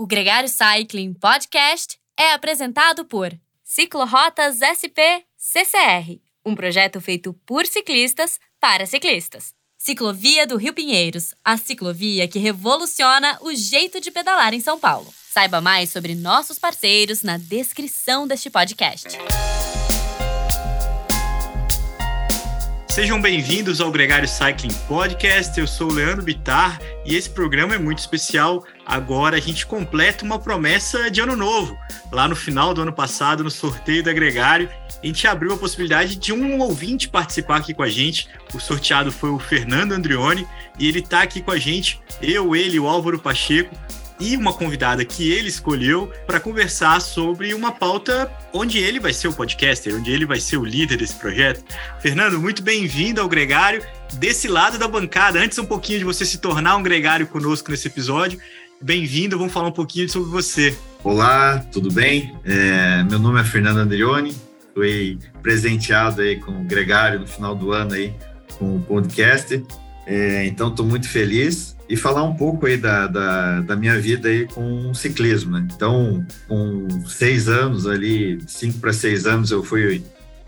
O Gregário Cycling Podcast é apresentado por Ciclorotas SP CCR, um projeto feito por ciclistas para ciclistas. Ciclovia do Rio Pinheiros, a ciclovia que revoluciona o jeito de pedalar em São Paulo. Saiba mais sobre nossos parceiros na descrição deste podcast. Sejam bem-vindos ao Gregário Cycling Podcast. Eu sou o Leandro Bitar e esse programa é muito especial. Agora a gente completa uma promessa de ano novo. Lá no final do ano passado, no sorteio da Gregário, a gente abriu a possibilidade de um ouvinte participar aqui com a gente. O sorteado foi o Fernando Andrione e ele está aqui com a gente, eu, ele, o Álvaro Pacheco, e uma convidada que ele escolheu para conversar sobre uma pauta onde ele vai ser o podcaster, onde ele vai ser o líder desse projeto. Fernando, muito bem-vindo ao Gregário. Desse lado da bancada, antes um pouquinho de você se tornar um gregário conosco nesse episódio, bem-vindo, vamos falar um pouquinho sobre você. Olá, tudo bem? É, meu nome é Fernando Andrione, fui presenteado aí com o Gregário no final do ano aí com o podcast, é, então estou muito feliz e falar um pouco aí da, da, da, minha vida aí com ciclismo. Né? Então, com seis anos ali, cinco para seis anos, eu fui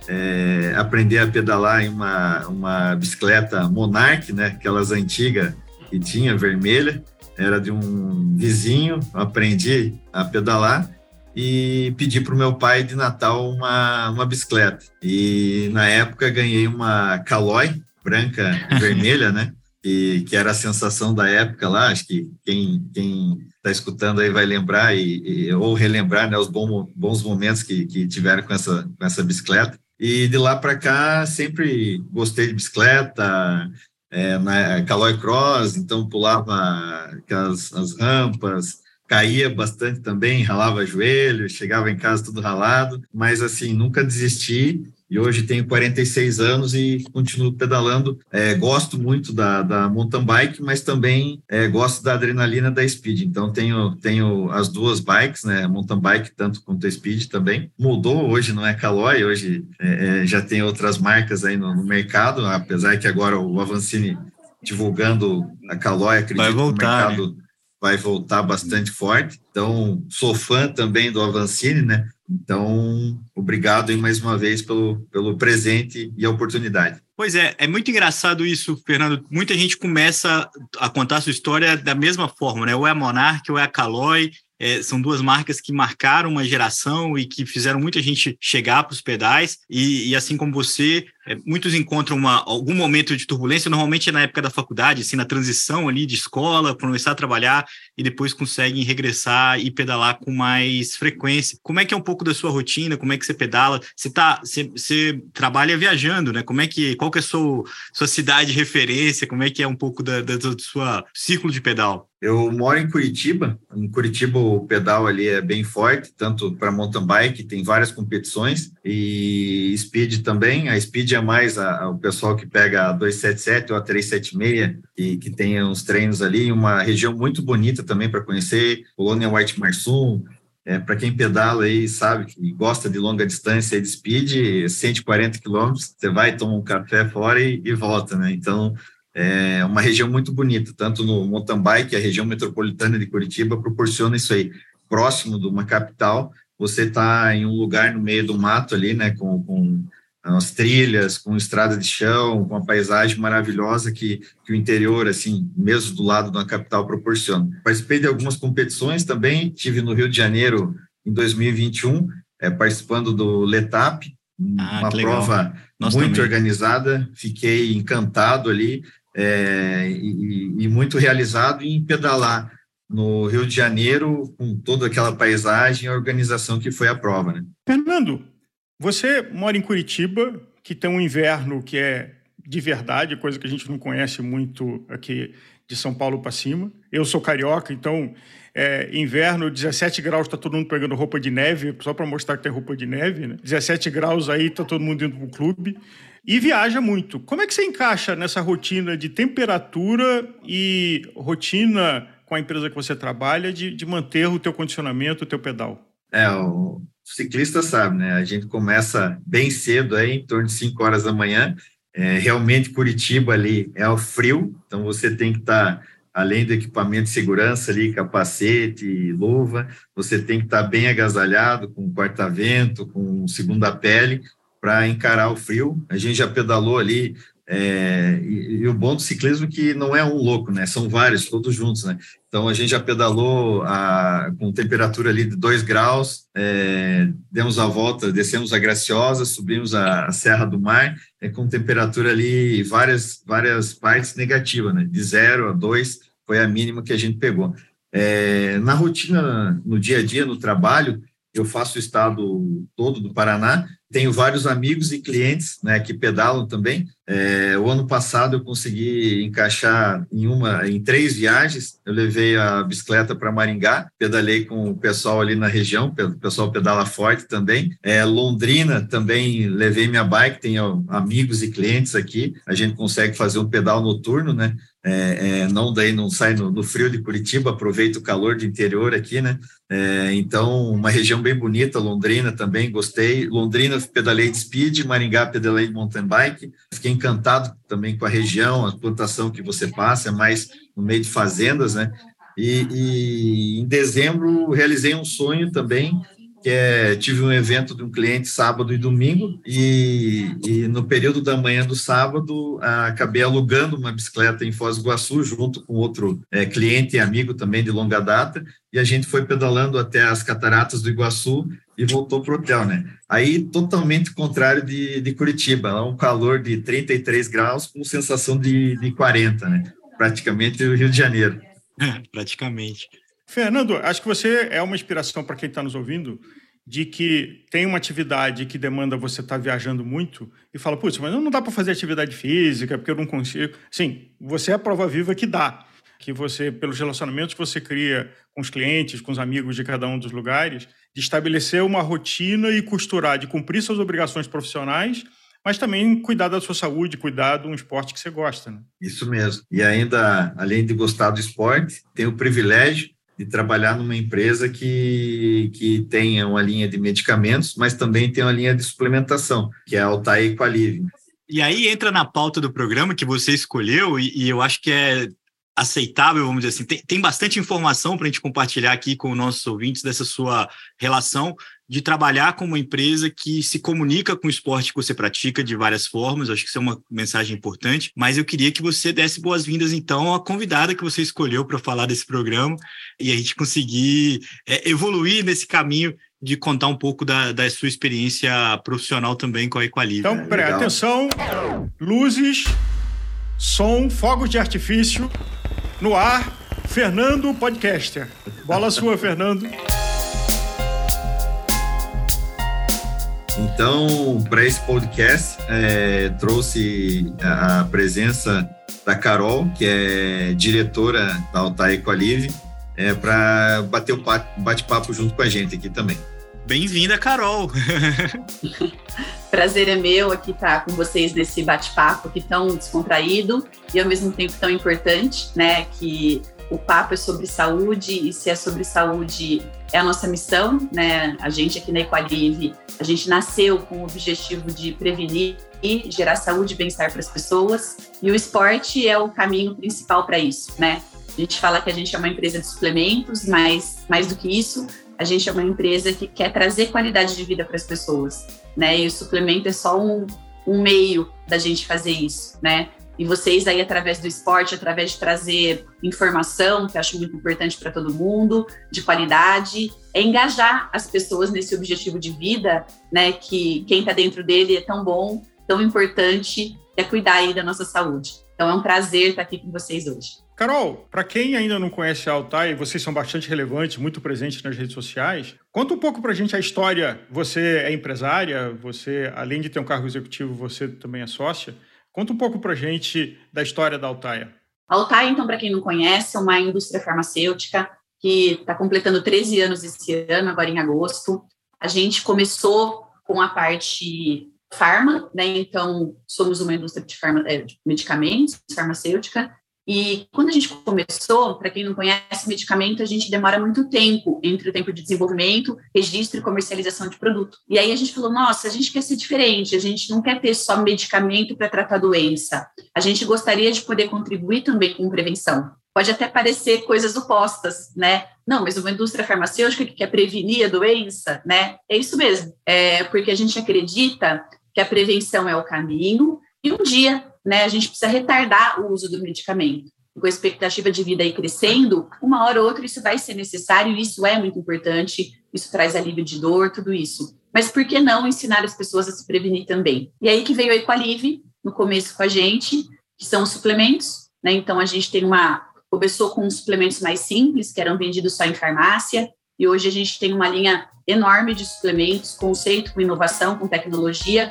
é, aprender a pedalar em uma, uma bicicleta Monarch, né? Aquelas antigas que tinha, vermelha. Era de um vizinho, aprendi a pedalar e pedi para o meu pai de Natal uma, uma bicicleta. E na época ganhei uma Caloi branca e vermelha, né? e que era a sensação da época lá, acho que quem quem está escutando aí vai lembrar e, e, ou relembrar né, os bons, bons momentos que, que tiveram com essa, com essa bicicleta. E de lá para cá sempre gostei de bicicleta, é, na Caloi Cross, então pulava as, as rampas, caía bastante também, ralava joelho, chegava em casa tudo ralado, mas assim, nunca desisti e hoje tenho 46 anos e continuo pedalando. É, gosto muito da, da mountain bike, mas também é, gosto da adrenalina da speed. Então tenho, tenho as duas bikes, né? Mountain bike tanto quanto a speed também. Mudou hoje, não é Caloi, hoje é, é, já tem outras marcas aí no, no, mercado, apesar que agora o Avancini divulgando a Caloi, acredito vai voltar, que o mercado né? vai voltar bastante forte. Então sou fã também do Avancini, né? Então, obrigado mais uma vez pelo, pelo presente e a oportunidade. Pois é, é muito engraçado isso, Fernando. Muita gente começa a contar sua história da mesma forma, né? Ou é a Monarch, ou é a Caloi, é, são duas marcas que marcaram uma geração e que fizeram muita gente chegar para os pedais. E, e, assim como você, é, muitos encontram uma, algum momento de turbulência, normalmente é na época da faculdade, assim, na transição ali de escola, começar a trabalhar e depois conseguem regressar e pedalar com mais frequência. Como é que é um pouco da sua rotina? Como é que você pedala? Você tá, você, você trabalha viajando, né? Como é que, qual que é a sua, sua cidade de referência? Como é que é um pouco da, da, do seu círculo de pedal? Eu moro em Curitiba. Em Curitiba o pedal ali é bem forte, tanto para mountain bike, tem várias competições, e speed também. A speed é mais a, a, o pessoal que pega a 277 ou a 376 e que tem uns treinos ali, uma região muito bonita também para conhecer, Colônia White Marsum, é, para quem pedala aí, sabe, que gosta de longa distância e de speed, 140 quilômetros, você vai, toma um café fora e, e volta, né? Então, é uma região muito bonita, tanto no mountain bike, a região metropolitana de Curitiba proporciona isso aí. Próximo de uma capital, você está em um lugar no meio do mato ali, né, com, com as trilhas, com estrada de chão, com a paisagem maravilhosa que, que o interior, assim, mesmo do lado da capital, proporciona. Participei de algumas competições também, tive no Rio de Janeiro em 2021, é, participando do Letap, ah, uma prova muito também. organizada, fiquei encantado ali, é, e, e, muito realizado em pedalar no Rio de Janeiro, com toda aquela paisagem e organização que foi a prova. Né? Fernando, você mora em Curitiba, que tem um inverno que é de verdade, coisa que a gente não conhece muito aqui de São Paulo para cima. Eu sou carioca, então é, inverno, 17 graus, está todo mundo pegando roupa de neve, só para mostrar que tem roupa de neve, né? 17 graus aí, está todo mundo indo para o clube e viaja muito. Como é que você encaixa nessa rotina de temperatura e rotina com a empresa que você trabalha de, de manter o teu condicionamento, o teu pedal? É, o ciclista sabe, né? A gente começa bem cedo aí, em torno de 5 horas da manhã. É, realmente Curitiba ali é o frio, então você tem que estar tá além do equipamento de segurança ali, capacete, luva, você tem que estar bem agasalhado, com corta-vento, com segunda pele, para encarar o frio. A gente já pedalou ali é, e, e, o bom do ciclismo é que não é um louco, né? São vários, todos juntos, né? Então a gente já pedalou a, com temperatura ali de 2 graus, é, demos a volta, descemos a Graciosa, subimos a, a Serra do Mar, é, com temperatura ali várias várias partes negativas, né? De 0 a 2 foi a mínima que a gente pegou. É, na rotina, no dia a dia, no trabalho, eu faço o estado todo do Paraná, tenho vários amigos e clientes né, que pedalam também. É, o ano passado eu consegui encaixar em uma, em três viagens. Eu levei a bicicleta para Maringá, pedalei com o pessoal ali na região, o pessoal pedala forte também. É, Londrina também levei minha bike, tenho amigos e clientes aqui. A gente consegue fazer um pedal noturno, né? É, é, não daí não sai no, no, frio de Curitiba, aproveita o calor do interior aqui, né? É, então, uma região bem bonita, Londrina também, gostei. Londrina pedalei de speed, Maringá pedalei de mountain bike. Fiquei encantado também com a região, a plantação que você passa, é mais no meio de fazendas, né? E, e em dezembro realizei um sonho também é, tive um evento de um cliente sábado e domingo, e, e no período da manhã do sábado, acabei alugando uma bicicleta em Foz do Iguaçu, junto com outro é, cliente e amigo também de longa data, e a gente foi pedalando até as cataratas do Iguaçu e voltou para o hotel, né? Aí, totalmente contrário de, de Curitiba, lá um calor de 33 graus com sensação de, de 40, né? Praticamente o Rio de Janeiro. praticamente. Fernando, acho que você é uma inspiração para quem está nos ouvindo de que tem uma atividade que demanda você estar tá viajando muito e fala, putz, mas não dá para fazer atividade física porque eu não consigo. Sim, você é a prova viva que dá. Que você, pelos relacionamentos que você cria com os clientes, com os amigos de cada um dos lugares, de estabelecer uma rotina e costurar, de cumprir suas obrigações profissionais, mas também cuidar da sua saúde, cuidar de um esporte que você gosta. Né? Isso mesmo. E ainda, além de gostar do esporte, tem o privilégio de trabalhar numa empresa que, que tenha uma linha de medicamentos, mas também tem uma linha de suplementação, que é a Altair Equalive. E aí entra na pauta do programa que você escolheu, e, e eu acho que é aceitável, vamos dizer assim. Tem, tem bastante informação para a gente compartilhar aqui com os nossos ouvintes dessa sua relação de trabalhar com uma empresa que se comunica com o esporte que você pratica de várias formas. acho que isso é uma mensagem importante. Mas eu queria que você desse boas-vindas, então, à convidada que você escolheu para falar desse programa e a gente conseguir é, evoluir nesse caminho de contar um pouco da, da sua experiência profissional também com a Equalive. Então, pré, atenção, luzes, som, fogos de artifício, no ar, Fernando Podcaster. Bola sua, Fernando. Então, para esse podcast, é, trouxe a, presença da Carol, que é diretora da Altair Equalive, é, para bater um bate-papo junto com a gente aqui também. Bem-vinda, Carol! Prazer é meu aqui estar com vocês nesse bate-papo aqui tão descontraído e ao mesmo tempo tão importante, né? Que o papo é sobre saúde e se é sobre saúde é a nossa missão, né? A gente aqui na Equalive, a gente nasceu com o objetivo de prevenir e gerar saúde e bem-estar para as pessoas e o esporte é o caminho principal para isso, né? A gente fala que a gente é uma empresa de suplementos, mas mais do que isso, a gente é uma empresa que quer trazer qualidade de vida para as pessoas, né? E o suplemento é só um, um meio da gente fazer isso, né? E vocês aí, através do esporte, através de trazer informação, que eu acho muito importante para todo mundo, de qualidade, é engajar as pessoas nesse objetivo de vida, né? Que quem está dentro dele é tão bom, tão importante, é cuidar aí da nossa saúde. Então é um prazer estar aqui com vocês hoje. Carol, para quem ainda não conhece a Altai, vocês são bastante relevantes, muito presentes nas redes sociais. Conta um pouco para a gente a história. Você é empresária, você, além de ter um cargo executivo, você também é sócia. Conta um pouco para gente da história da Altaia. A Altaia, então, para quem não conhece, é uma indústria farmacêutica que está completando 13 anos esse ano, agora em agosto. A gente começou com a parte farma, né? Então, somos uma indústria de, farma, é, de medicamentos, farmacêutica, e quando a gente começou, para quem não conhece, medicamento, a gente demora muito tempo entre o tempo de desenvolvimento, registro e comercialização de produto. E aí a gente falou: nossa, a gente quer ser diferente, a gente não quer ter só medicamento para tratar doença. A gente gostaria de poder contribuir também com prevenção. pode até parecer coisas opostas, né? Não, mas uma indústria farmacêutica que quer prevenir a doença, né? É isso mesmo, é porque a gente acredita que a prevenção é o caminho e um dia, né, a gente precisa retardar o uso do medicamento. Com a expectativa de vida aí crescendo, uma hora ou outra isso vai ser necessário isso é muito importante, isso traz alívio de dor, tudo isso. Mas por que não ensinar as pessoas a se prevenir também? E aí que veio a Equalive, no começo com a gente, que são os suplementos, né? Então a gente tem uma começou com suplementos mais simples, que eram vendidos só em farmácia, e hoje a gente tem uma linha enorme de suplementos, conceito com inovação, com tecnologia.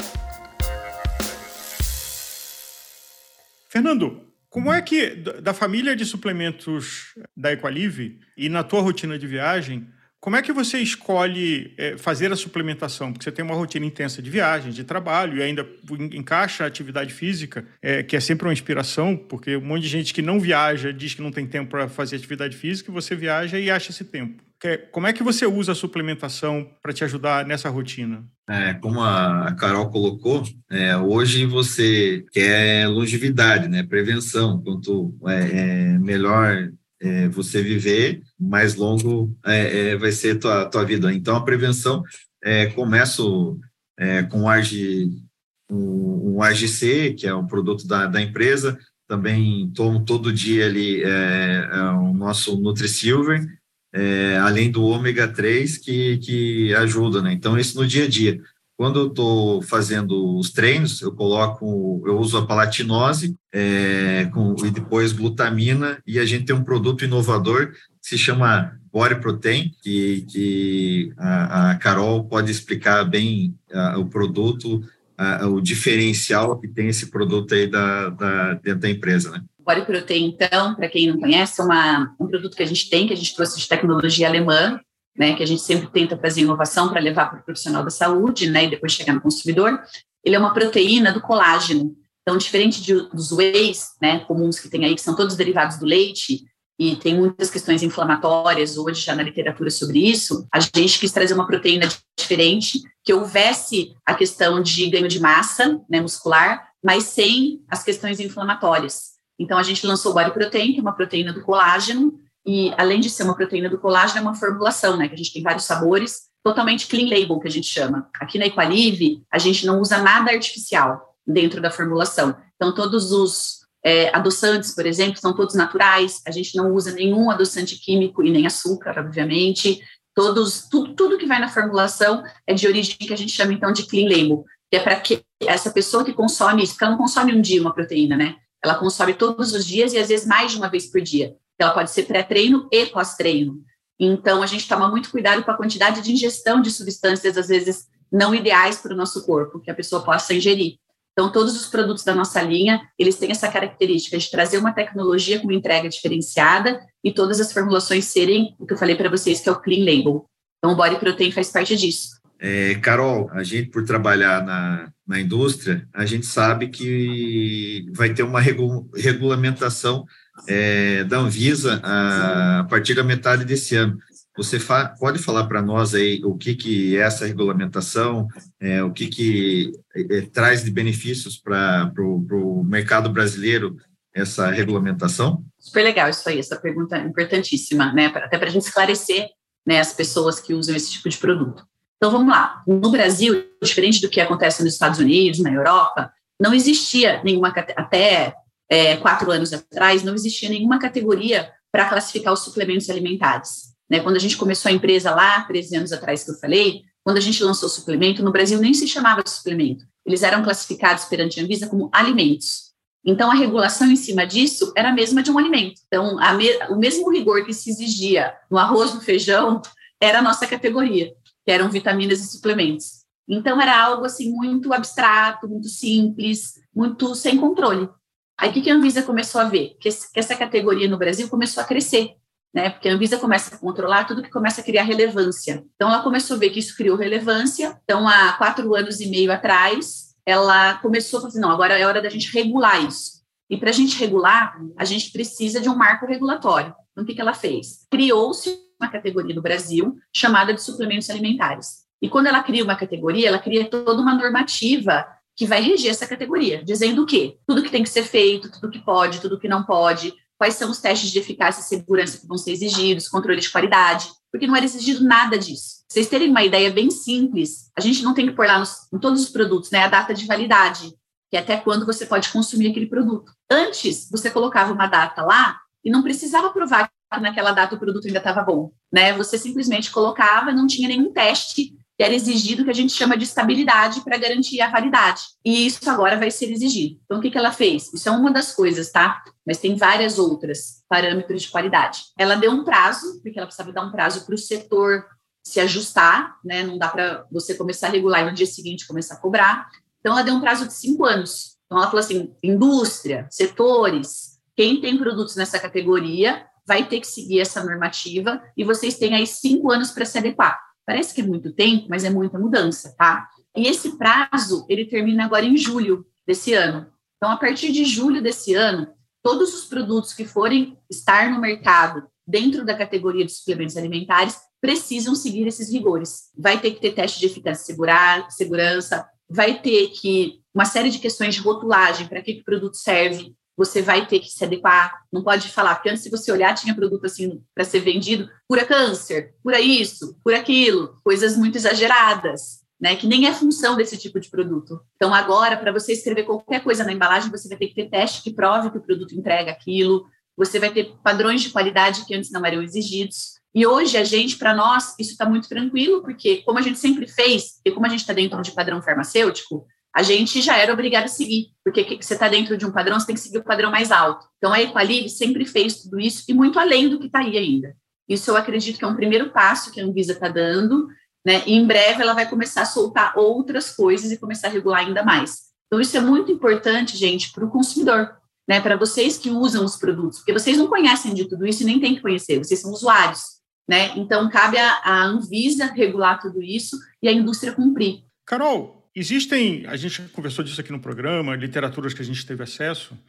Fernando, como é que, da família de suplementos da Equalive e na tua rotina de viagem, como é que você escolhe é, fazer a suplementação? Porque você tem uma rotina intensa de viagem, de trabalho, e ainda encaixa a atividade física, é, que é sempre uma inspiração, porque um monte de gente que não viaja diz que não tem tempo para fazer atividade física, e você viaja e acha esse tempo. Como é que você usa a suplementação para te ajudar nessa rotina? É, como a Carol colocou, é, hoje você quer longevidade, né? Prevenção. Quanto é, é melhor é, você viver, mais longo é, vai ser tua, tua vida. Então, a prevenção, começo com o um, um AGC, que é um produto da, da empresa, também tomo todo dia ali o nosso NutriSilver, é, além do ômega 3 que, que ajuda, né? Então, isso no dia a dia. Quando eu estou fazendo os treinos, eu coloco, eu uso a palatinose é, com, e depois glutamina, e a gente tem um produto inovador que se chama Body Protein, que, que a, a Carol pode explicar bem a, o produto, a, o diferencial que tem esse produto aí da, da, dentro da empresa, né? Body Protein, então, para quem não conhece, é uma, um produto que a gente tem, que a gente trouxe de tecnologia alemã, né, que a gente sempre tenta trazer inovação para levar para o profissional da saúde, né, e depois chegar no consumidor, ele é uma proteína do colágeno. Então, diferente de, dos whey's, né, comuns que tem aí, que são todos derivados do leite, e tem muitas questões inflamatórias hoje já na literatura sobre isso, a gente quis trazer uma proteína diferente, que houvesse a questão de ganho de massa né, muscular, mas sem as questões inflamatórias. Então, a gente lançou o Body Protein, que é uma proteína do colágeno, e além de ser uma proteína do colágeno, é uma formulação, né? Que a gente tem vários sabores, totalmente clean label, que a gente chama. Aqui na Equalive, a gente não usa nada artificial dentro da formulação. Então, todos os é, adoçantes, por exemplo, são todos naturais. A gente não usa nenhum adoçante químico e nem açúcar, obviamente. Todos, tudo, tudo que vai na formulação é de origem que a gente chama então de clean label, que é para que essa pessoa que consome isso, porque ela não consome um dia uma proteína, né? Ela consome todos os dias e às vezes mais de uma vez por dia. Ela pode ser pré-treino e pós-treino. Então, a gente toma muito cuidado com a quantidade de ingestão de substâncias, às vezes, não ideais para o nosso corpo, que a pessoa possa ingerir. Então, todos os produtos da nossa linha, eles têm essa característica de trazer uma tecnologia com entrega diferenciada e todas as formulações serem o que eu falei para vocês, que é o Clean Label. Então, o Body Protein faz parte disso. É, Carol, a gente, por trabalhar na, na indústria, a gente sabe que vai ter uma regu regulamentação é, da Anvisa a, a, partir da metade desse ano. Você fa pode falar para nós aí o que, que é essa regulamentação, é, o que, que é, traz de benefícios para o mercado brasileiro essa regulamentação? Super legal isso aí, essa pergunta é importantíssima, né? Até para a gente esclarecer né, as pessoas que usam esse tipo de produto. Então vamos lá. No Brasil, diferente do que acontece nos Estados Unidos, na Europa, não existia nenhuma até é, quatro anos atrás, não existia nenhuma categoria para classificar os suplementos alimentares. Né? Quando a gente começou a empresa lá, 13 anos atrás que eu falei, quando a gente lançou o suplemento, no Brasil nem se chamava de suplemento. Eles eram classificados perante a Anvisa como alimentos. Então, a regulação em cima disso era a mesma de um alimento. Então, me, o mesmo rigor que se exigia no arroz, no feijão, era a nossa categoria, que eram vitaminas e suplementos. Então, era algo assim muito abstrato, muito simples, muito sem controle. Aí o que a Anvisa começou a ver? Que, essa categoria no Brasil começou a crescer, né? Porque a Anvisa começa a controlar tudo que começa a criar relevância. Então ela começou a ver que isso criou relevância. Então, há quatro anos e meio atrás, ela começou a falar assim, não, agora é hora da gente regular isso. E para a gente regular, a gente precisa de um marco regulatório. Então, o que, que ela fez? Criou-se uma categoria no Brasil chamada de suplementos alimentares. E quando ela cria uma categoria, ela cria toda uma normativa que vai reger essa categoria, dizendo o quê? Tudo que tem que ser feito, tudo que pode, tudo que não pode, quais são os testes de eficácia e segurança que vão ser exigidos, controle de qualidade, porque não era exigido nada disso. Vocês terem uma ideia bem simples, a gente não tem que pôr lá nos, em todos os produtos né, a data de validade, que é até quando você pode consumir aquele produto. Antes, você colocava uma data lá e não precisava provar naquela data o produto ainda estava bom. Né? Você simplesmente colocava, não tinha nenhum teste que era exigido, que a gente chama de estabilidade para garantir a validade. E isso agora vai ser exigido. Então, o que, que ela fez? Isso é uma das coisas, tá? Mas tem várias outras parâmetros de qualidade. Ela deu um prazo, porque ela precisava dar um prazo para o setor se ajustar, né? Não dá para você começar a regular e no dia seguinte começar a cobrar. Então, ela deu um prazo de cinco anos. Então, ela falou assim: indústria, setores, quem tem produtos nessa categoria vai ter que seguir essa normativa e vocês têm aí cinco anos para se adequar. Parece que é muito tempo, mas é muita mudança, tá? E esse prazo, ele termina agora em julho desse ano. Então, a partir de julho desse ano, todos os produtos que forem estar no mercado dentro da categoria de suplementos alimentares precisam seguir esses rigores. Vai ter que ter teste de eficácia segurança, vai ter que uma série de questões de rotulagem, para que, que o produto serve, você vai ter que se adequar. Não pode falar, porque antes, se você olhar, tinha produto assim para ser vendido, cura câncer, cura isso, cura aquilo, coisas muito exageradas, né? Que nem é função desse tipo de produto. Então, agora, para você escrever qualquer coisa na embalagem, você vai ter que ter teste que prove que o produto entrega aquilo, você vai ter padrões de qualidade que antes não eram exigidos. E hoje, a gente, para nós, isso está muito tranquilo, porque como a gente sempre fez, e como a gente está dentro de padrão farmacêutico, a gente já era obrigado a seguir, porque você está dentro de um padrão, você tem que seguir o padrão mais alto. Então, a Equalib sempre fez tudo isso e muito além do que está aí ainda. Isso eu acredito que é um primeiro passo que a Anvisa está dando, né? E em breve ela vai começar a soltar outras coisas e começar a regular ainda mais. Então, isso é muito importante, gente, para o consumidor, né? Para vocês que usam os produtos, porque vocês não conhecem de tudo isso e nem têm que conhecer, vocês são usuários, né? Então, cabe à Anvisa regular tudo isso e a indústria cumprir. Carol, Existem, a gente conversou disso aqui no programa, literaturas que a gente teve acesso,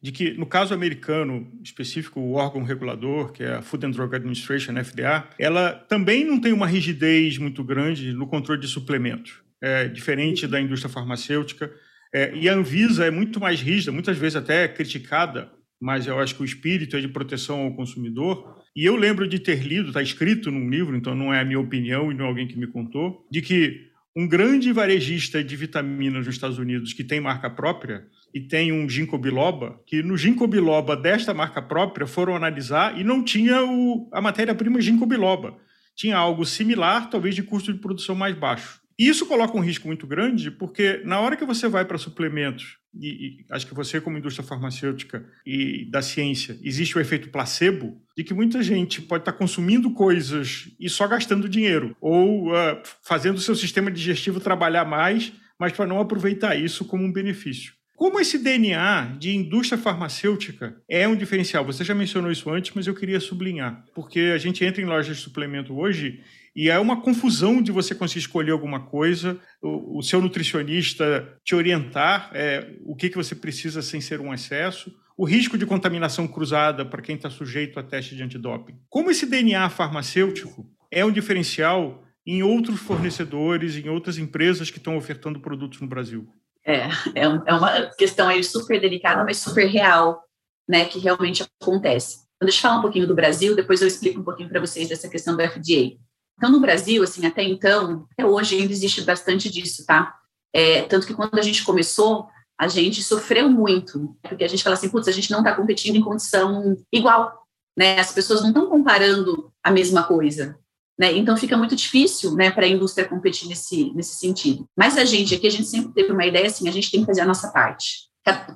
de que, no caso americano específico, o órgão regulador, que é a Food and Drug Administration, FDA, ela também não tem uma rigidez muito grande no controle de suplementos, é, diferente da indústria farmacêutica. É, e a Anvisa é muito mais rígida, muitas vezes até criticada, mas eu acho que o espírito é de proteção ao consumidor. E eu lembro de ter lido, está escrito num livro, então não é a minha opinião e não é alguém que me contou, de que um grande varejista de vitaminas nos Estados Unidos que tem marca própria e tem um ginkgo biloba, que no ginkgo biloba desta marca própria foram analisar e não tinha o, a matéria-prima ginkgo biloba. Tinha algo similar, talvez de custo de produção mais baixo. E isso coloca um risco muito grande, porque na hora que você vai para suplementos, e, e, acho que você, como indústria farmacêutica e da ciência, existe o efeito placebo, de que muita gente pode estar tá consumindo coisas e só gastando dinheiro, ou uh, fazendo o seu sistema digestivo trabalhar mais, mas para não aproveitar isso como um benefício. Como esse DNA de indústria farmacêutica é um diferencial? Você já mencionou isso antes, mas eu queria sublinhar, porque a gente entra em lojas de suplemento hoje e é uma confusão de você conseguir escolher alguma coisa, o, o seu nutricionista te orientar é, o que, que você precisa sem ser um excesso, o risco de contaminação cruzada para quem está sujeito a teste de antidoping. Como esse DNA farmacêutico é um diferencial em outros fornecedores, em outras empresas que estão ofertando produtos no Brasil? É, é, é uma questão aí super delicada, mas super real, né, que realmente acontece. Então, deixa eu falar um pouquinho do Brasil, depois eu explico um pouquinho para vocês dessa questão do FDA. Então, no Brasil, assim, até então, até hoje ainda existe bastante disso, tá? É, tanto que quando a gente começou, a gente sofreu muito, porque a gente fala assim, putz, a gente não está competindo em condição igual, né? As pessoas não estão comparando a mesma coisa, né? Então fica muito difícil, né, para a indústria competir nesse nesse sentido. Mas a gente aqui a gente sempre teve uma ideia assim, a gente tem que fazer a nossa parte.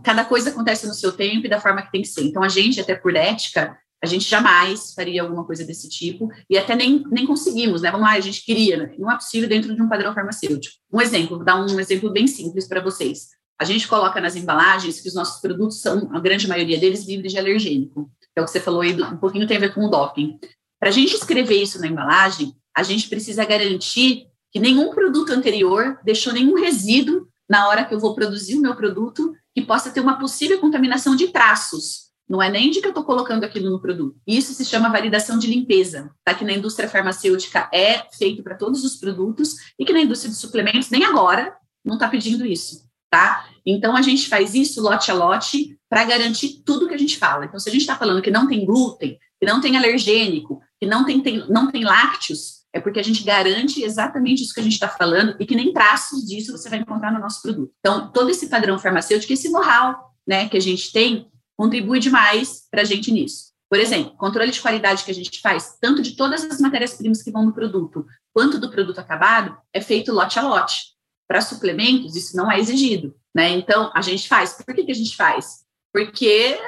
Cada coisa acontece no seu tempo e da forma que tem que ser. Então a gente até por ética a gente jamais faria alguma coisa desse tipo e até nem, nem conseguimos, né? Vamos lá, a gente queria, né? não é possível dentro de um padrão farmacêutico. Um exemplo, vou dar um exemplo bem simples para vocês. A gente coloca nas embalagens que os nossos produtos são, a grande maioria deles, livres de alergênico. É o que você falou aí, um pouquinho tem a ver com o doping. Para a gente escrever isso na embalagem, a gente precisa garantir que nenhum produto anterior deixou nenhum resíduo na hora que eu vou produzir o meu produto que possa ter uma possível contaminação de traços não é nem de que eu estou colocando aquilo no produto. Isso se chama validação de limpeza, tá? que na indústria farmacêutica é feito para todos os produtos e que na indústria de suplementos, nem agora, não está pedindo isso. tá? Então, a gente faz isso lote a lote para garantir tudo que a gente fala. Então, se a gente está falando que não tem glúten, que não tem alergênico, que não tem, tem, não tem lácteos, é porque a gente garante exatamente isso que a gente está falando e que nem traços disso você vai encontrar no nosso produto. Então, todo esse padrão farmacêutico, esse know-how né, que a gente tem, contribui demais para a gente nisso. Por exemplo, controle de qualidade que a gente faz, tanto de todas as matérias-primas que vão no produto, quanto do produto acabado, é feito lote a lote. Para suplementos, isso não é exigido, né? Então, a gente faz. Por que, que a gente faz? Porque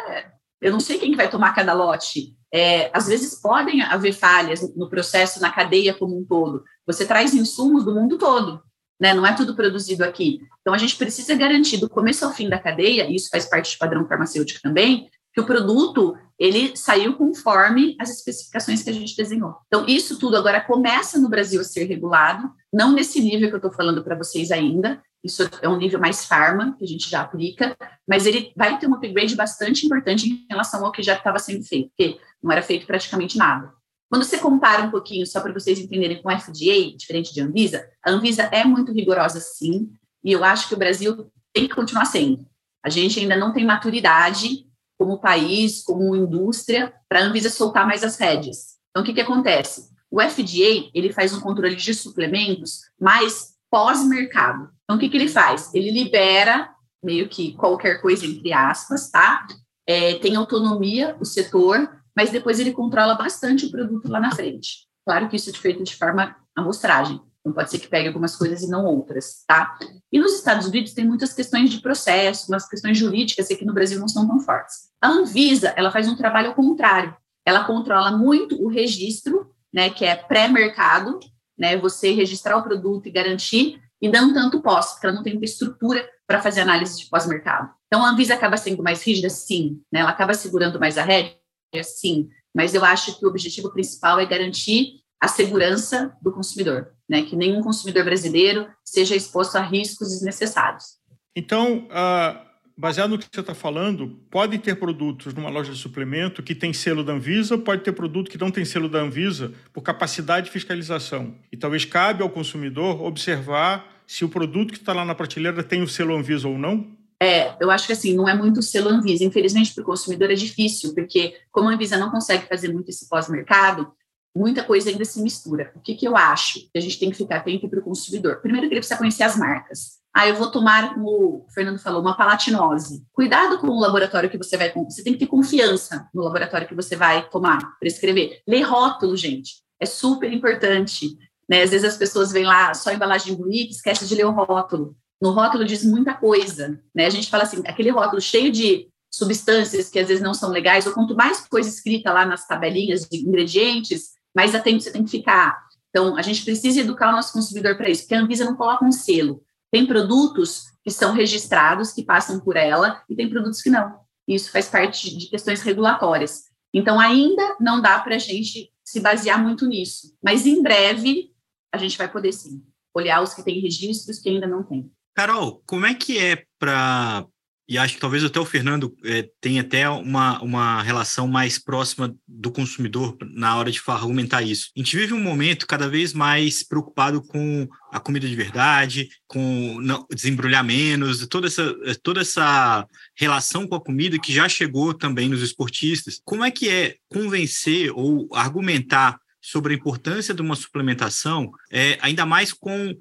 eu não sei quem que vai tomar cada lote. É, às vezes podem haver falhas no processo, na cadeia como um todo. Você traz insumos do mundo todo, né? Não é tudo produzido aqui. Então, a gente precisa garantir do começo ao fim da cadeia, e isso faz parte do padrão farmacêutico também, que o produto ele saiu conforme as especificações que a gente desenhou. Então, isso tudo agora começa no Brasil a ser regulado, não nesse nível que eu estou falando para vocês ainda, isso é um nível mais farma, que a gente já aplica, mas ele vai ter um upgrade bastante importante em relação ao que já estava sendo feito, porque não era feito praticamente nada. Quando você compara um pouquinho, só para vocês entenderem com a FDA, diferente de Anvisa, a Anvisa é muito rigorosa sim, e eu acho que o Brasil tem que continuar sendo. A gente ainda não tem maturidade como país, como indústria, para a Anvisa soltar mais as rédeas. Então, o que, que acontece? O FDA, ele faz um controle de suplementos mais pós-mercado. Então, o que, que ele faz? Ele libera meio que qualquer coisa, entre aspas, tá? É, tem autonomia o setor, mas depois ele controla bastante o produto lá na frente. Claro que isso é feito de forma amostragem. Então, pode ser que pegue algumas coisas e não outras, tá? E nos Estados Unidos tem muitas questões de processo, umas questões jurídicas que aqui no Brasil não são tão fortes. A Anvisa, ela faz um trabalho ao contrário. Ela controla muito o registro, né, que é pré-mercado, né, você registrar o produto e garantir, e não tanto pós, porque ela não tem muita estrutura para fazer análise de pós-mercado. Então, a Anvisa acaba sendo mais rígida, sim, né, ela acaba segurando mais a rédea, sim, mas eu acho que o objetivo principal é garantir a segurança do consumidor, né? Que nenhum consumidor brasileiro seja exposto a riscos desnecessários. Então, uh, baseado no que você está falando, pode ter produtos numa loja de suplemento que tem selo da Anvisa, pode ter produto que não tem selo da Anvisa por capacidade de fiscalização. E talvez cabe ao consumidor observar se o produto que está lá na prateleira tem o selo Anvisa ou não? É, eu acho que assim, não é muito selo Anvisa. Infelizmente, para o consumidor é difícil, porque como a Anvisa não consegue fazer muito esse pós-mercado, muita coisa ainda se mistura. O que, que eu acho que a gente tem que ficar atento para o consumidor? Primeiro, que ele precisa conhecer as marcas. Ah, eu vou tomar, como o Fernando falou, uma palatinose. Cuidado com o laboratório que você vai. Você tem que ter confiança no laboratório que você vai tomar, prescrever. Lê rótulo, gente. É super importante. Né? Às vezes as pessoas vêm lá só embalagem bonita, esquece de ler o rótulo. No rótulo diz muita coisa. Né? A gente fala assim, aquele rótulo cheio de substâncias que às vezes não são legais, ou quanto mais coisa escrita lá nas tabelinhas de ingredientes, mais atento você tem que ficar. Então, a gente precisa educar o nosso consumidor para isso, porque a Anvisa não coloca um selo. Tem produtos que são registrados, que passam por ela, e tem produtos que não. Isso faz parte de questões regulatórias. Então, ainda não dá para a gente se basear muito nisso. Mas, em breve, a gente vai poder sim olhar os que têm registros que ainda não têm. Carol, como é que é para e acho que talvez até o Fernando é, tenha até uma, uma relação mais próxima do consumidor na hora de argumentar isso. A gente vive um momento cada vez mais preocupado com a comida de verdade, com não, desembrulhar menos, toda essa, toda essa relação com a comida que já chegou também nos esportistas. Como é que é convencer ou argumentar sobre a importância de uma suplementação, é, ainda mais com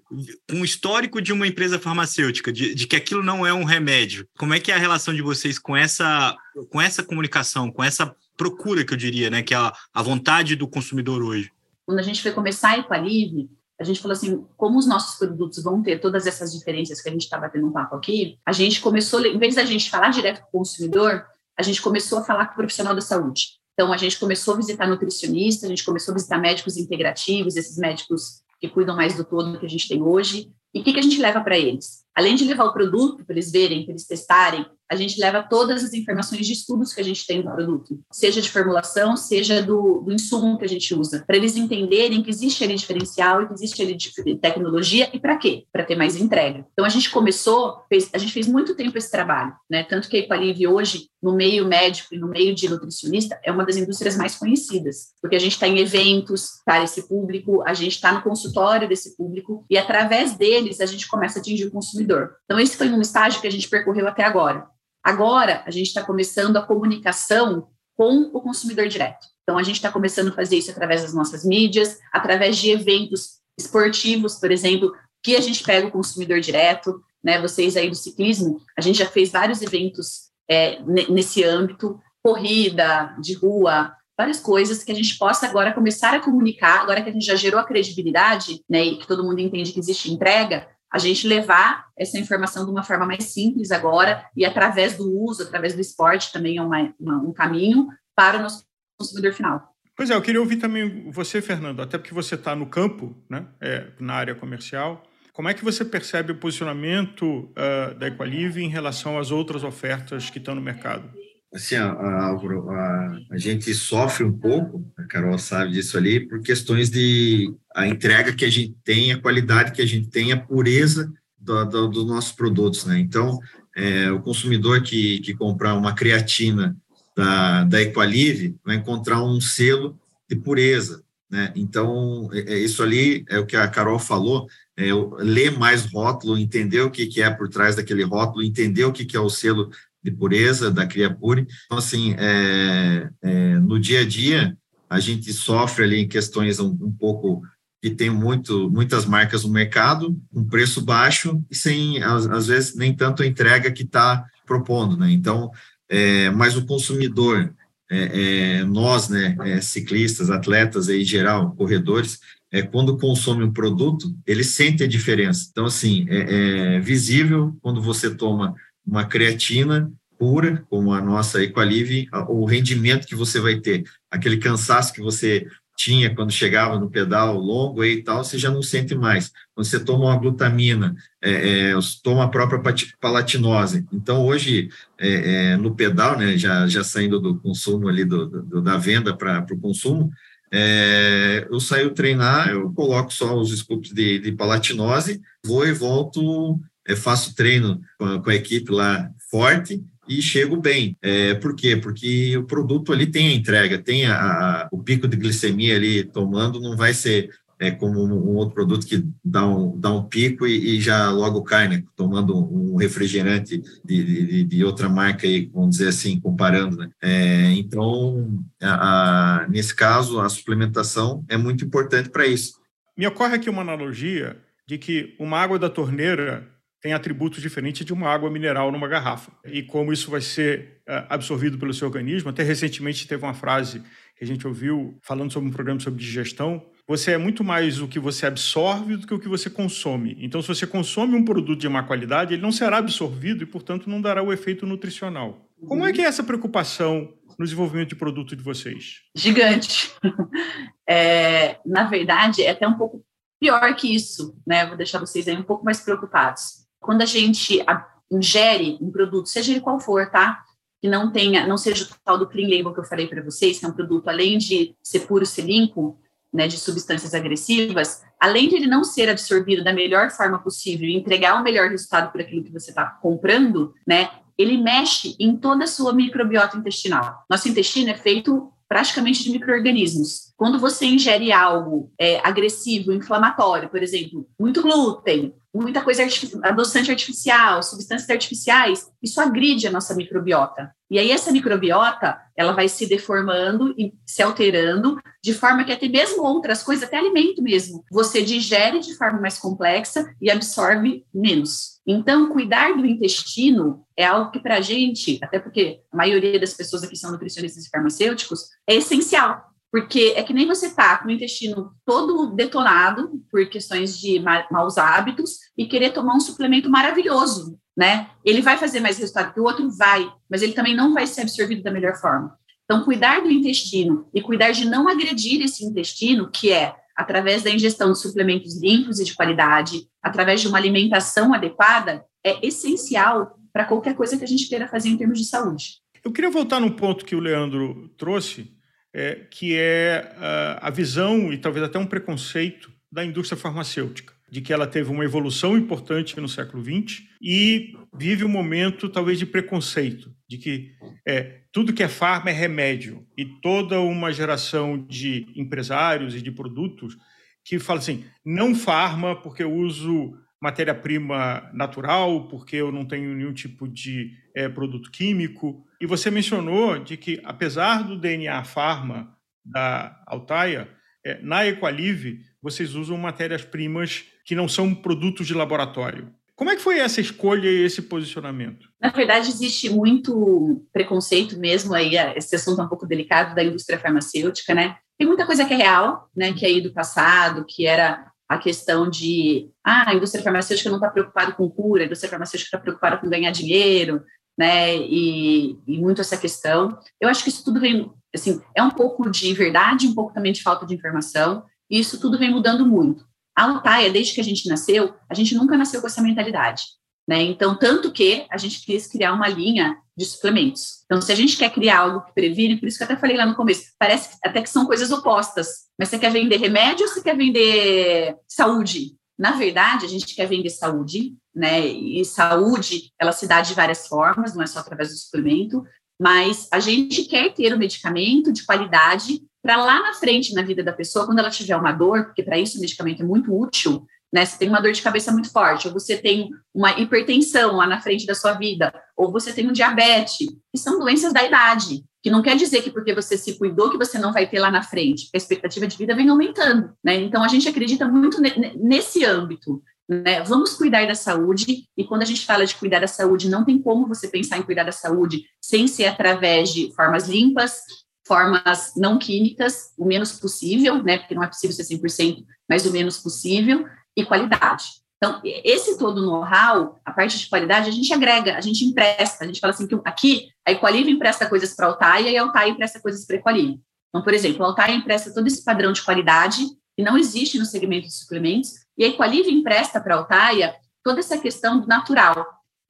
um histórico de uma empresa farmacêutica, de, de, que aquilo não é um remédio. Como é que é a relação de vocês com essa, com essa comunicação, com essa procura, que eu diria, né, que é a, a vontade do consumidor hoje? Quando a gente foi começar a Equalive, a gente falou assim, como os nossos produtos vão ter todas essas diferenças que a gente está batendo um papo aqui, a gente começou, em vez da gente falar direto com o consumidor, a gente começou a falar com o profissional da saúde. Então, a gente começou a visitar nutricionistas, a gente começou a visitar médicos integrativos, esses médicos que cuidam mais do todo que a gente tem hoje. E o que, que a gente leva para eles? Além de levar o produto para eles verem, para eles testarem, a gente leva todas as informações de estudos que a gente tem do produto, seja de formulação, seja do, do insumo que a gente usa, para eles entenderem que existe ali diferencial que existe ali tecnologia e para quê? Para ter mais entrega. Então a gente começou, fez, a gente fez muito tempo esse trabalho, né? Tanto que a Equalive hoje, no meio médico e no meio de nutricionista, é uma das indústrias mais conhecidas, porque a gente está em eventos para esse público, a gente está no consultório desse público e através deles a gente começa a atingir o consumidor Então, esse foi um estágio que a gente percorreu até agora. Agora, a gente está começando a comunicação com o consumidor direto. Então, a gente está começando a fazer isso através das nossas mídias, através de eventos esportivos, por exemplo, que a gente pega o consumidor direto, né? Vocês aí do ciclismo, a gente já fez vários eventos é, nesse âmbito, corrida de rua, várias coisas que a gente possa agora começar a comunicar, agora que a gente já gerou a credibilidade, né, e que todo mundo entende que existe entrega, a gente levar essa informação de uma forma mais simples agora e através do uso, através do esporte também é uma, uma, um caminho para o nosso consumidor final. Pois é, eu queria ouvir também você, Fernando, até porque você está no campo, né, é, na área comercial. Como é que você percebe o posicionamento uh, da Equalive em relação às outras ofertas que estão no mercado? Assim, a, a, a, gente sofre um pouco, a Carol sabe disso ali, por questões de a entrega que a gente tem, a qualidade que a gente tem, a pureza do, do, dos nossos produtos, né? Então, é, o consumidor que, que comprar uma creatina da, da Equalive vai encontrar um selo de pureza, né? Então, é, é, isso ali é o que a Carol falou, é, ler mais rótulo, entender o que, que é por trás daquele rótulo, entender o que, que é o selo de pureza da Criapure. Então, assim, é, é, no dia a dia, a gente sofre ali em questões um, um, pouco que tem muito, muitas marcas no mercado, um preço baixo e sem, às, às vezes, nem tanto a entrega que está propondo, né? Então, é, mas o consumidor, é, é, nós, né, é, ciclistas, atletas aí, em geral, corredores, é, quando consome um produto, ele sente a diferença. Então, assim, é, é visível quando você toma uma creatina pura, como a nossa Equalive, o rendimento que você vai ter, aquele cansaço que você tinha quando chegava no pedal longo e tal, você já não sente mais. Quando você toma uma glutamina, é, é, toma a própria palatinose. Então, hoje, é, é, no pedal, né, já, já saindo do consumo ali, do, do da venda para o consumo, é, eu saio treinar, eu coloco só os scoops de, de palatinose, vou e volto, é, faço treino com a, com a equipe lá forte, e chego bem. É, por quê? Porque o produto ali tem a entrega, tem a, a, o pico de glicemia ali tomando, não vai ser é, como um, um outro produto que dá um, dá um pico e, e já logo cai, né? Tomando um refrigerante de, de, de, outra marca aí, vamos dizer assim, comparando, né? É, então, a, a, nesse caso, a suplementação é muito importante para isso. Me ocorre aqui uma analogia de que uma água da torneira tem atributos diferentes de uma água mineral numa garrafa. E como isso vai ser uh, absorvido pelo seu organismo, até recentemente teve uma frase que a gente ouviu falando sobre um programa sobre digestão. Você é muito mais o que você absorve do que o que você consome. Então, se você consome um produto de má qualidade, ele não será absorvido e, portanto, não dará o efeito nutricional. Como é que é essa preocupação no desenvolvimento de produto de vocês? Gigante. É, na verdade, é até um pouco pior que isso, né? Vou deixar vocês aí um pouco mais preocupados quando a gente ingere um produto, seja ele qual for, tá? Que não tenha, não seja o tal do clean label que eu falei para vocês, que é um produto além de ser puro, ser limpo, né, de substâncias agressivas, além de ele não ser absorvido da melhor forma possível e entregar o melhor resultado por aquilo que você está comprando, né, ele mexe em toda a sua microbiota intestinal. Nosso intestino é feito praticamente de micro-organismos. Quando você ingere algo é, agressivo, inflamatório, por exemplo, muito glúten, muita coisa artifici adoçante artificial, substâncias artificiais, isso agride a nossa microbiota. E aí essa microbiota, ela vai se deformando e se alterando, de forma que até mesmo outras coisas, até alimento mesmo, você digere de forma mais complexa e absorve menos. Então, cuidar do intestino é algo que para a gente, até porque a maioria das pessoas aqui são nutricionistas e farmacêuticos, é essencial. Porque é que nem você tá com o intestino todo detonado por questões de ma maus hábitos e querer tomar um suplemento maravilhoso, né? Ele vai fazer mais resultado que o outro? Vai, mas ele também não vai ser absorvido da melhor forma. Então, cuidar do intestino e cuidar de não agredir esse intestino, que é através da ingestão de suplementos limpos e de qualidade, através de uma alimentação adequada, é essencial para qualquer coisa que a gente queira fazer em termos de saúde. Eu queria voltar num ponto que o Leandro trouxe, é, que é a, a visão e talvez até um preconceito da indústria farmacêutica, de que ela teve uma evolução importante no século XX e vive um momento talvez de preconceito, de que é, tudo que é farma é remédio. E toda uma geração de empresários e de produtos que fala assim, não farma porque eu uso matéria-prima natural, porque eu não tenho nenhum tipo de é, produto químico. E você mencionou de que, apesar do DNA Pharma da Altaia, é, na Equalive vocês usam matérias-primas que não são produtos de laboratório. Como é que foi essa escolha e esse posicionamento? Na verdade, existe muito preconceito mesmo aí, esse assunto é um pouco delicado da indústria farmacêutica, né? Tem muita coisa que é real, né, que é aí do passado, que era a questão de, ah, a indústria farmacêutica não está preocupada com cura, a indústria farmacêutica está preocupada com ganhar dinheiro, né, e, e muito essa questão. Eu acho que isso tudo vem, assim, é um pouco de verdade, um pouco também de falta de informação, e isso tudo vem mudando muito. A Lutaia, desde que a gente nasceu, a gente nunca nasceu com essa mentalidade. Né? Então, tanto que a gente quis criar uma linha de suplementos. Então, se a gente quer criar algo que previne, por isso que eu até falei lá no começo, parece até que são coisas opostas. Mas você quer vender remédio ou você quer vender saúde? Na verdade, a gente quer vender saúde, né? E saúde, ela se dá de várias formas, não é só através do suplemento, mas a gente quer ter um medicamento de qualidade para lá na frente na vida da pessoa, quando ela tiver uma dor, porque para isso o medicamento é muito útil, né? Você tem uma dor de cabeça muito forte, ou você tem uma hipertensão lá na frente da sua vida, ou você tem um diabetes, que são doenças da idade, que não quer dizer que porque você se cuidou que você não vai ter lá na frente, a expectativa de vida vem aumentando, né? Então a gente acredita muito nesse âmbito, né? Vamos cuidar da saúde, e quando a gente fala de cuidar da saúde, não tem como você pensar em cuidar da saúde sem ser através de formas limpas, formas não químicas, o menos possível, né, porque não é possível ser 100%, mas o menos possível, e qualidade. Então, esse todo know-how, a parte de qualidade, a gente agrega, a gente empresta, a gente fala assim que aqui a Equalive empresta coisas para a Altaia e a Altaia empresta coisas para a Equalive. Então, por exemplo, a Altaia empresta todo esse padrão de qualidade que não existe no segmento de suplementos, e a Equalive empresta para a Altaia toda essa questão do natural.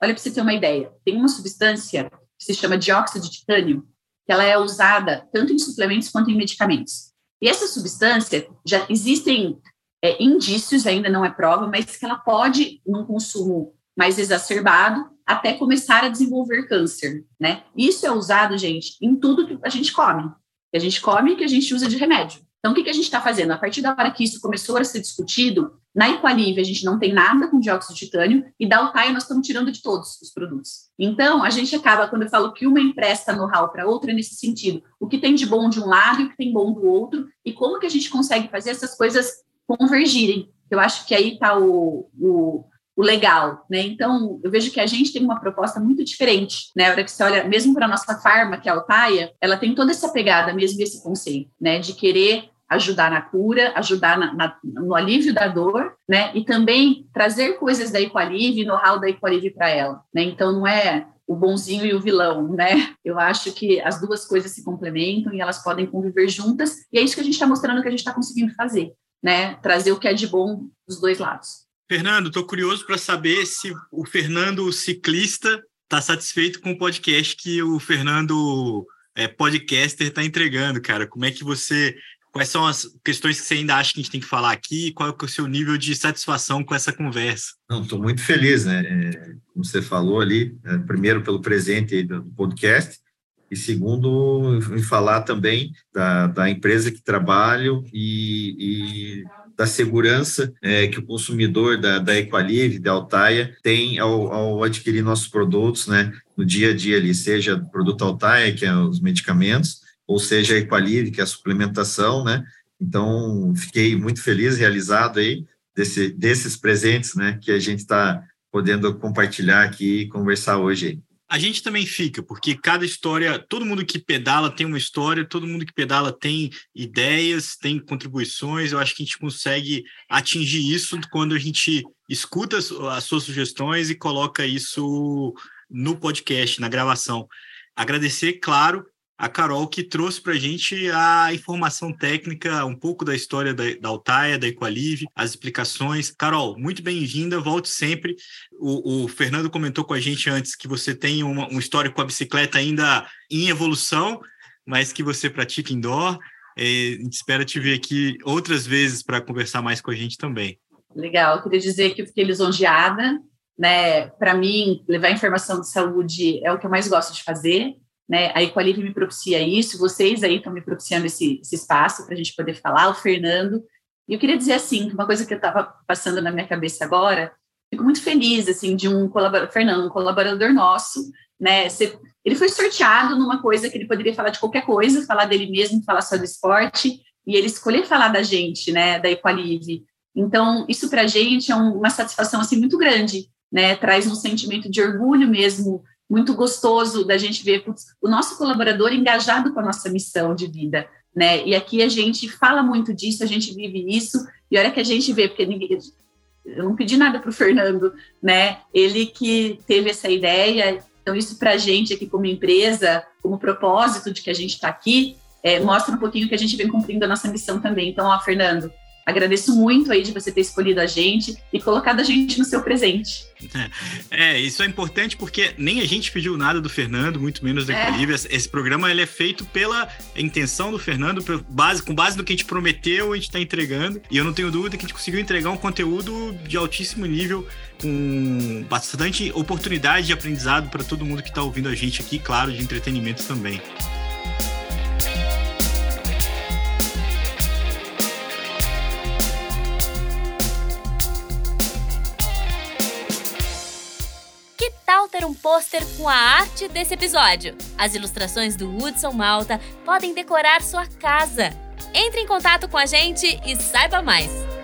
Olha para você ter uma ideia, tem uma substância que se chama dióxido de titânio, que ela é usada tanto em suplementos quanto em medicamentos. E essa substância, já existem é, indícios, ainda não é prova, mas que ela pode, num consumo mais exacerbado, até começar a desenvolver câncer, né? Isso é usado, gente, em tudo que a gente come. Que a gente come e que a gente usa de remédio. Então, o que, que a gente está fazendo? A partir da hora que isso começou a ser discutido, na Equalive a gente não tem nada com dióxido de titânio e da Altaia nós estamos tirando de todos os produtos. Então, a gente acaba, quando eu falo que uma empresta know-how para outra, nesse sentido, o que tem de bom de um lado e o que tem bom do outro, e como que a gente consegue fazer essas coisas convergirem. Eu acho que aí está o, o o legal, né? Então, eu vejo que a gente tem uma proposta muito diferente, né? A hora que você olha, mesmo para a nossa farma, que é a Altaia, ela tem toda essa pegada mesmo, esse conceito, né? De querer ajudar na cura, ajudar na, na, no alívio da dor, né? E também trazer coisas da Equalive, know-how da Equalive para ela, né? Então, não é o bonzinho e o vilão, né? Eu acho que as duas coisas se complementam e elas podem conviver juntas, e é isso que a gente está mostrando que a gente está conseguindo fazer, né? Trazer o que é de bom dos dois lados. Fernando, estou curioso para saber se o Fernando ciclista está satisfeito com o podcast que o Fernando é, podcaster está entregando, cara. Como é que você Quais são as questões que você ainda acha que a gente tem que falar aqui? Qual é o seu nível de satisfação com essa conversa? Não, estou muito feliz, né? É, como você falou ali, é, primeiro pelo presente do podcast, e segundo, em falar também da, da empresa que trabalho e, e da segurança é, que o consumidor da, da Equalive, da Altaia, tem ao, ao, adquirir nossos produtos, né? No dia a dia ali, seja produto Altaia, que é os medicamentos, ou seja, a Equalive, que é a suplementação, né? Então, fiquei muito feliz, realizado aí, desse, desses presentes, né, que a gente está podendo compartilhar aqui e conversar hoje. A gente também fica, porque cada história, todo mundo que pedala tem uma história, todo mundo que pedala tem ideias, tem contribuições. Eu acho que a gente consegue atingir isso quando a gente escuta as suas sugestões e coloca isso no podcast, na gravação. Agradecer, claro, a Carol, que trouxe para a gente a informação técnica, um pouco da história da, da Altaia, da Equalive, as explicações. Carol, muito bem-vinda, volte sempre. O, o, Fernando comentou com a gente antes que você tem uma, um histórico com a bicicleta ainda em evolução, mas que você pratica indoor. Gente espera te ver aqui outras vezes para conversar mais com a gente também. Legal, eu queria dizer que eu fiquei lisonjeada. Né? Para mim, levar informação de saúde é o que eu mais gosto de fazer né? A Equalive me propicia isso, vocês aí estão me propiciando esse, esse espaço para a gente poder falar, o Fernando. E eu queria dizer assim, uma coisa que eu estava passando na minha cabeça agora, fico muito feliz, assim, de um colaborador, Fernando, um colaborador nosso, né? Ele foi sorteado numa coisa que ele poderia falar de qualquer coisa, falar dele mesmo, falar só do esporte, e ele escolher falar da gente, né, da Equalive. Então, isso para a gente é uma satisfação, assim, muito grande, né? Traz um sentimento de orgulho mesmo, muito gostoso da gente ver o nosso colaborador engajado com a nossa missão de vida, né? E aqui a gente fala muito disso, a gente vive isso, e olha que a gente vê, porque ninguém, eu não pedi nada para o Fernando, né? Ele que teve essa ideia, então isso para a gente aqui como empresa, como propósito de que a gente está aqui, é, mostra um pouquinho que a gente vem cumprindo a nossa missão também. Então, ó, Fernando, Agradeço muito aí de você ter escolhido a gente e colocado a gente no seu presente. É, isso é importante porque nem a gente pediu nada do Fernando, muito menos do é. Equilíbrio. Esse programa ele é feito pela intenção do Fernando, base, com base no que a gente prometeu, a gente está entregando. E eu não tenho dúvida que a gente conseguiu entregar um conteúdo de altíssimo nível, com bastante oportunidade de aprendizado para todo mundo que está ouvindo a gente aqui, claro, de entretenimento também. Ter um pôster com a arte desse episódio. As ilustrações do Hudson Malta podem decorar sua casa. Entre em contato com a gente e saiba mais.